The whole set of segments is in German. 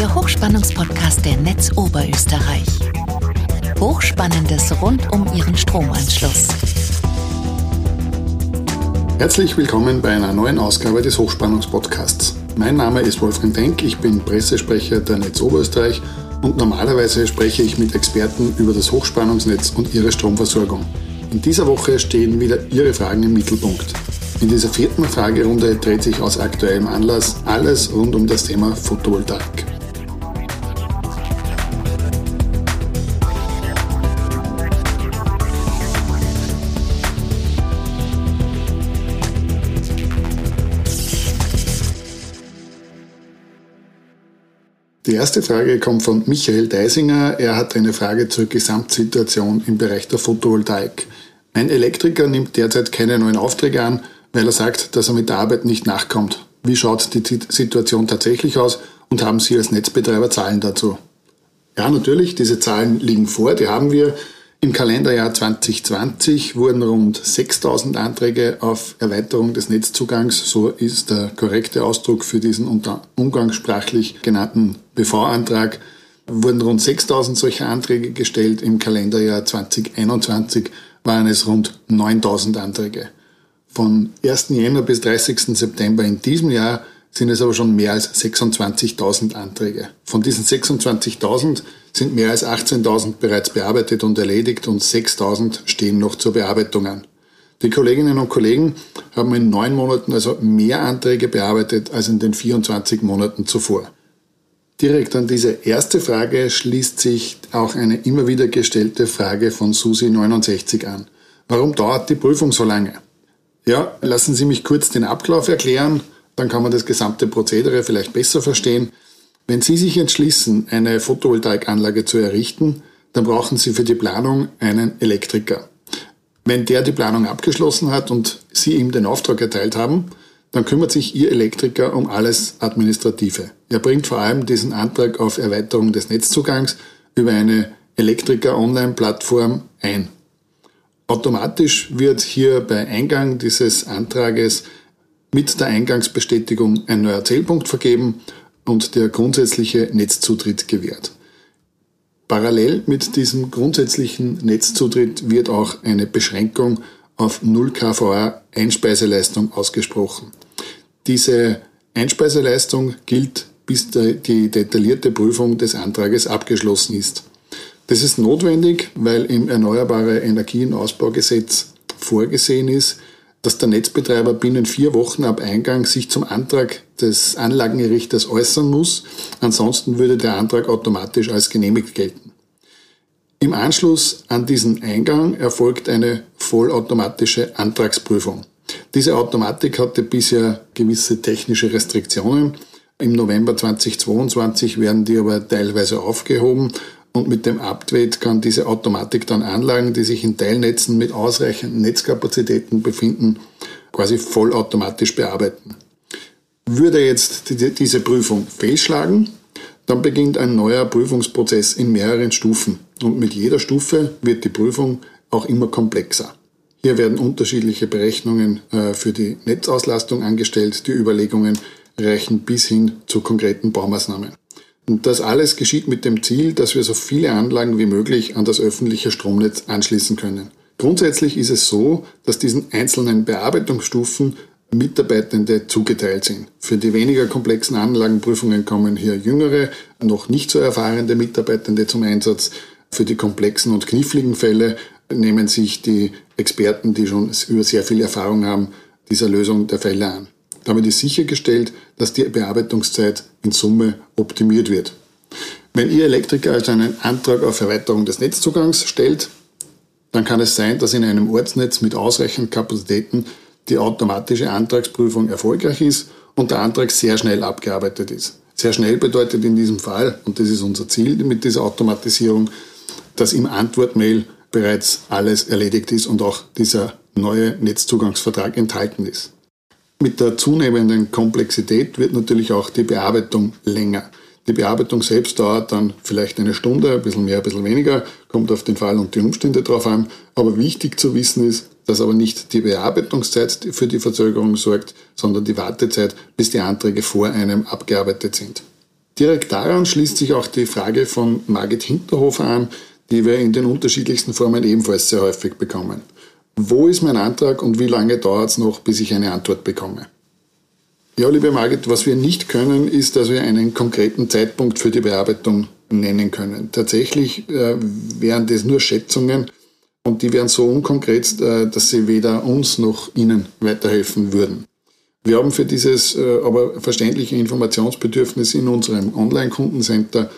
der Hochspannungspodcast der Netz Oberösterreich. Hochspannendes rund um Ihren Stromanschluss. Herzlich willkommen bei einer neuen Ausgabe des Hochspannungspodcasts. Mein Name ist Wolfgang Denk, ich bin Pressesprecher der Netz Oberösterreich und normalerweise spreche ich mit Experten über das Hochspannungsnetz und ihre Stromversorgung. In dieser Woche stehen wieder Ihre Fragen im Mittelpunkt. In dieser vierten Fragerunde dreht sich aus aktuellem Anlass alles rund um das Thema Photovoltaik. Die erste Frage kommt von Michael Deisinger. Er hat eine Frage zur Gesamtsituation im Bereich der Photovoltaik. Ein Elektriker nimmt derzeit keine neuen Aufträge an, weil er sagt, dass er mit der Arbeit nicht nachkommt. Wie schaut die Situation tatsächlich aus und haben Sie als Netzbetreiber Zahlen dazu? Ja, natürlich, diese Zahlen liegen vor, die haben wir. Im Kalenderjahr 2020 wurden rund 6000 Anträge auf Erweiterung des Netzzugangs, so ist der korrekte Ausdruck für diesen umgangssprachlich genannten BV-Antrag, wurden rund 6000 solcher Anträge gestellt. Im Kalenderjahr 2021 waren es rund 9000 Anträge. Von 1. Jänner bis 30. September in diesem Jahr sind es aber schon mehr als 26.000 Anträge. Von diesen 26.000 sind mehr als 18.000 bereits bearbeitet und erledigt und 6.000 stehen noch zur Bearbeitung an. Die Kolleginnen und Kollegen haben in neun Monaten also mehr Anträge bearbeitet als in den 24 Monaten zuvor. Direkt an diese erste Frage schließt sich auch eine immer wieder gestellte Frage von Susi69 an. Warum dauert die Prüfung so lange? Ja, lassen Sie mich kurz den Ablauf erklären, dann kann man das gesamte Prozedere vielleicht besser verstehen. Wenn Sie sich entschließen, eine Photovoltaikanlage zu errichten, dann brauchen Sie für die Planung einen Elektriker. Wenn der die Planung abgeschlossen hat und Sie ihm den Auftrag erteilt haben, dann kümmert sich Ihr Elektriker um alles Administrative. Er bringt vor allem diesen Antrag auf Erweiterung des Netzzugangs über eine Elektriker-Online-Plattform ein. Automatisch wird hier bei Eingang dieses Antrages mit der Eingangsbestätigung ein neuer Zählpunkt vergeben und der grundsätzliche Netzzutritt gewährt. Parallel mit diesem grundsätzlichen Netzzutritt wird auch eine Beschränkung auf 0 kVA Einspeiseleistung ausgesprochen. Diese Einspeiseleistung gilt, bis die detaillierte Prüfung des Antrages abgeschlossen ist. Das ist notwendig, weil im Erneuerbare Energienausbaugesetz vorgesehen ist, dass der Netzbetreiber binnen vier Wochen ab Eingang sich zum Antrag des Anlagengerichters äußern muss. Ansonsten würde der Antrag automatisch als genehmigt gelten. Im Anschluss an diesen Eingang erfolgt eine vollautomatische Antragsprüfung. Diese Automatik hatte bisher gewisse technische Restriktionen. Im November 2022 werden die aber teilweise aufgehoben und mit dem Update kann diese Automatik dann Anlagen, die sich in Teilnetzen mit ausreichenden Netzkapazitäten befinden, quasi vollautomatisch bearbeiten. Würde jetzt diese Prüfung fehlschlagen, dann beginnt ein neuer Prüfungsprozess in mehreren Stufen und mit jeder Stufe wird die Prüfung auch immer komplexer. Hier werden unterschiedliche Berechnungen äh, für die Netzauslastung angestellt, die Überlegungen reichen bis hin zu konkreten Baumaßnahmen. Und das alles geschieht mit dem Ziel, dass wir so viele Anlagen wie möglich an das öffentliche Stromnetz anschließen können. Grundsätzlich ist es so, dass diesen einzelnen Bearbeitungsstufen Mitarbeitende zugeteilt sind. Für die weniger komplexen Anlagenprüfungen kommen hier jüngere, noch nicht so erfahrene Mitarbeitende zum Einsatz. Für die komplexen und kniffligen Fälle nehmen sich die Experten, die schon über sehr viel Erfahrung haben, dieser Lösung der Fälle an. Damit ist sichergestellt, dass die Bearbeitungszeit in Summe optimiert wird. Wenn Ihr Elektriker also einen Antrag auf Erweiterung des Netzzugangs stellt, dann kann es sein, dass in einem Ortsnetz mit ausreichend Kapazitäten die automatische Antragsprüfung erfolgreich ist und der Antrag sehr schnell abgearbeitet ist. Sehr schnell bedeutet in diesem Fall, und das ist unser Ziel mit dieser Automatisierung, dass im Antwortmail bereits alles erledigt ist und auch dieser neue Netzzugangsvertrag enthalten ist. Mit der zunehmenden Komplexität wird natürlich auch die Bearbeitung länger. Die Bearbeitung selbst dauert dann vielleicht eine Stunde, ein bisschen mehr, ein bisschen weniger, kommt auf den Fall und die Umstände drauf an. Aber wichtig zu wissen ist, dass aber nicht die Bearbeitungszeit für die Verzögerung sorgt, sondern die Wartezeit, bis die Anträge vor einem abgearbeitet sind. Direkt daran schließt sich auch die Frage von Margit Hinterhofer an, die wir in den unterschiedlichsten Formen ebenfalls sehr häufig bekommen. Wo ist mein Antrag und wie lange dauert es noch, bis ich eine Antwort bekomme? Ja, liebe Margit, was wir nicht können, ist, dass wir einen konkreten Zeitpunkt für die Bearbeitung nennen können. Tatsächlich äh, wären das nur Schätzungen und die wären so unkonkret, äh, dass sie weder uns noch Ihnen weiterhelfen würden. Wir haben für dieses äh, aber verständliche Informationsbedürfnis in unserem Online-Kundencenter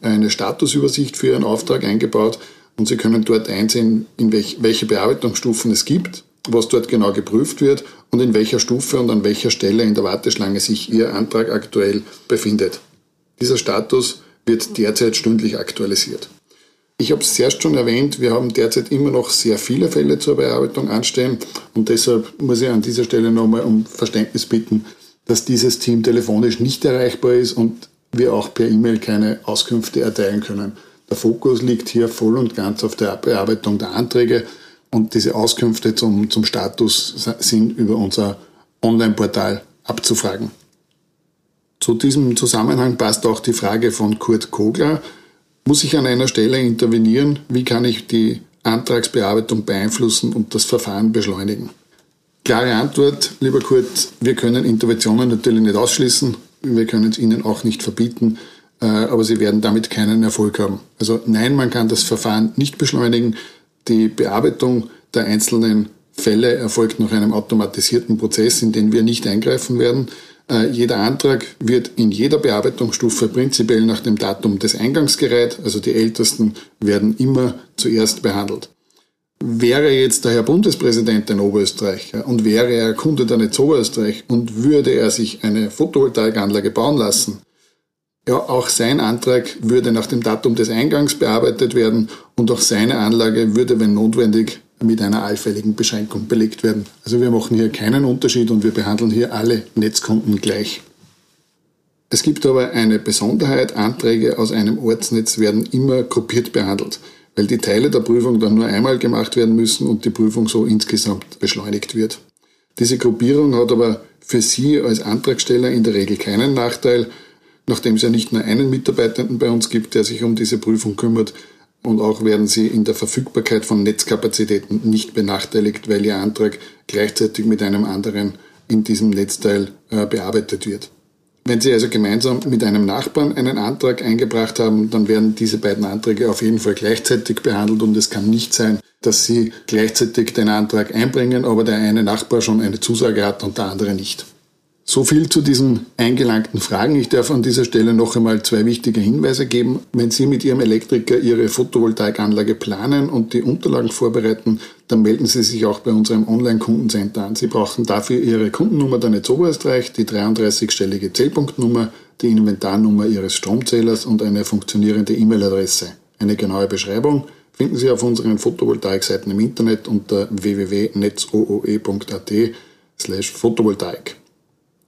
eine Statusübersicht für Ihren Auftrag eingebaut und Sie können dort einsehen, in welch, welche Bearbeitungsstufen es gibt, was dort genau geprüft wird und in welcher Stufe und an welcher Stelle in der Warteschlange sich Ihr Antrag aktuell befindet. Dieser Status wird derzeit stündlich aktualisiert. Ich habe es zuerst schon erwähnt, wir haben derzeit immer noch sehr viele Fälle zur Bearbeitung anstehen und deshalb muss ich an dieser Stelle nochmal um Verständnis bitten, dass dieses Team telefonisch nicht erreichbar ist und wir auch per E-Mail keine Auskünfte erteilen können. Der Fokus liegt hier voll und ganz auf der Bearbeitung der Anträge und diese Auskünfte zum, zum Status sind über unser Online-Portal abzufragen. Zu diesem Zusammenhang passt auch die Frage von Kurt Kogler, muss ich an einer Stelle intervenieren? Wie kann ich die Antragsbearbeitung beeinflussen und das Verfahren beschleunigen? Klare Antwort, lieber Kurt, wir können Interventionen natürlich nicht ausschließen, wir können es Ihnen auch nicht verbieten, aber Sie werden damit keinen Erfolg haben. Also nein, man kann das Verfahren nicht beschleunigen. Die Bearbeitung der einzelnen Fälle erfolgt nach einem automatisierten Prozess, in den wir nicht eingreifen werden. Äh, jeder Antrag wird in jeder Bearbeitungsstufe prinzipiell nach dem Datum des Eingangs gereiht, also die ältesten werden immer zuerst behandelt. Wäre jetzt der Herr Bundespräsident ein Oberösterreicher und wäre er Kunde der Netz Oberösterreich und würde er sich eine Photovoltaikanlage bauen lassen, ja, auch sein Antrag würde nach dem Datum des Eingangs bearbeitet werden und auch seine Anlage würde, wenn notwendig, mit einer allfälligen Beschränkung belegt werden. Also wir machen hier keinen Unterschied und wir behandeln hier alle Netzkunden gleich. Es gibt aber eine Besonderheit, Anträge aus einem Ortsnetz werden immer gruppiert behandelt, weil die Teile der Prüfung dann nur einmal gemacht werden müssen und die Prüfung so insgesamt beschleunigt wird. Diese Gruppierung hat aber für Sie als Antragsteller in der Regel keinen Nachteil, nachdem es ja nicht nur einen Mitarbeitenden bei uns gibt, der sich um diese Prüfung kümmert, und auch werden sie in der Verfügbarkeit von Netzkapazitäten nicht benachteiligt, weil ihr Antrag gleichzeitig mit einem anderen in diesem Netzteil äh, bearbeitet wird. Wenn Sie also gemeinsam mit einem Nachbarn einen Antrag eingebracht haben, dann werden diese beiden Anträge auf jeden Fall gleichzeitig behandelt und es kann nicht sein, dass Sie gleichzeitig den Antrag einbringen, aber der eine Nachbar schon eine Zusage hat und der andere nicht. So viel zu diesen eingelangten Fragen. Ich darf an dieser Stelle noch einmal zwei wichtige Hinweise geben. Wenn Sie mit Ihrem Elektriker Ihre Photovoltaikanlage planen und die Unterlagen vorbereiten, dann melden Sie sich auch bei unserem Online-Kundencenter an. Sie brauchen dafür Ihre Kundennummer der Netz Oberösterreich, die 33-stellige Zählpunktnummer, die Inventarnummer Ihres Stromzählers und eine funktionierende E-Mail-Adresse. Eine genaue Beschreibung finden Sie auf unseren Photovoltaikseiten im Internet unter www.netzooe.at slash Photovoltaik.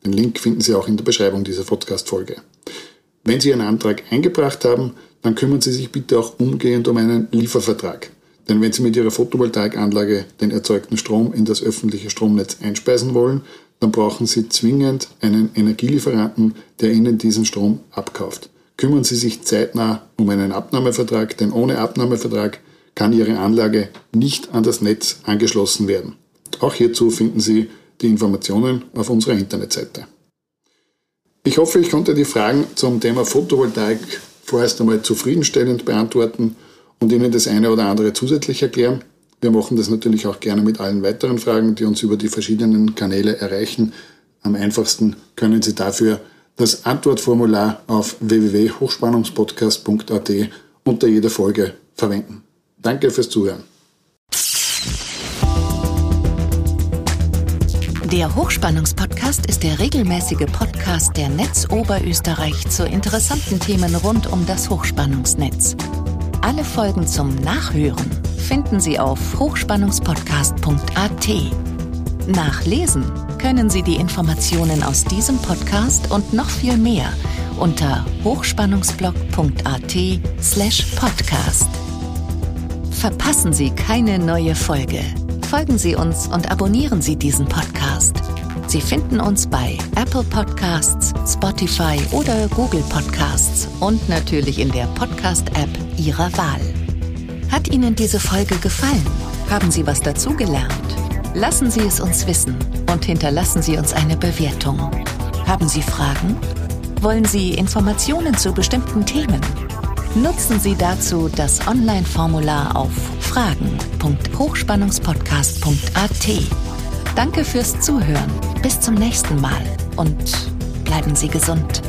Den Link finden Sie auch in der Beschreibung dieser Podcast-Folge. Wenn Sie Ihren Antrag eingebracht haben, dann kümmern Sie sich bitte auch umgehend um einen Liefervertrag. Denn wenn Sie mit Ihrer Photovoltaikanlage den erzeugten Strom in das öffentliche Stromnetz einspeisen wollen, dann brauchen Sie zwingend einen Energielieferanten, der Ihnen diesen Strom abkauft. Kümmern Sie sich zeitnah um einen Abnahmevertrag, denn ohne Abnahmevertrag kann Ihre Anlage nicht an das Netz angeschlossen werden. Auch hierzu finden Sie die Informationen auf unserer Internetseite. Ich hoffe, ich konnte die Fragen zum Thema Photovoltaik vorerst einmal zufriedenstellend beantworten und Ihnen das eine oder andere zusätzlich erklären. Wir machen das natürlich auch gerne mit allen weiteren Fragen, die uns über die verschiedenen Kanäle erreichen. Am einfachsten können Sie dafür das Antwortformular auf www.hochspannungspodcast.at unter jeder Folge verwenden. Danke fürs Zuhören. Der Hochspannungspodcast ist der regelmäßige Podcast der Netz Oberösterreich zu interessanten Themen rund um das Hochspannungsnetz. Alle Folgen zum Nachhören finden Sie auf hochspannungspodcast.at. Nachlesen können Sie die Informationen aus diesem Podcast und noch viel mehr unter hochspannungsblog.at/podcast. Verpassen Sie keine neue Folge. Folgen Sie uns und abonnieren Sie diesen Podcast. Sie finden uns bei Apple Podcasts, Spotify oder Google Podcasts und natürlich in der Podcast-App Ihrer Wahl. Hat Ihnen diese Folge gefallen? Haben Sie was dazugelernt? Lassen Sie es uns wissen und hinterlassen Sie uns eine Bewertung. Haben Sie Fragen? Wollen Sie Informationen zu bestimmten Themen? Nutzen Sie dazu das Online-Formular auf fragen.hochspannungspodcast.at. Danke fürs Zuhören. Bis zum nächsten Mal und bleiben Sie gesund.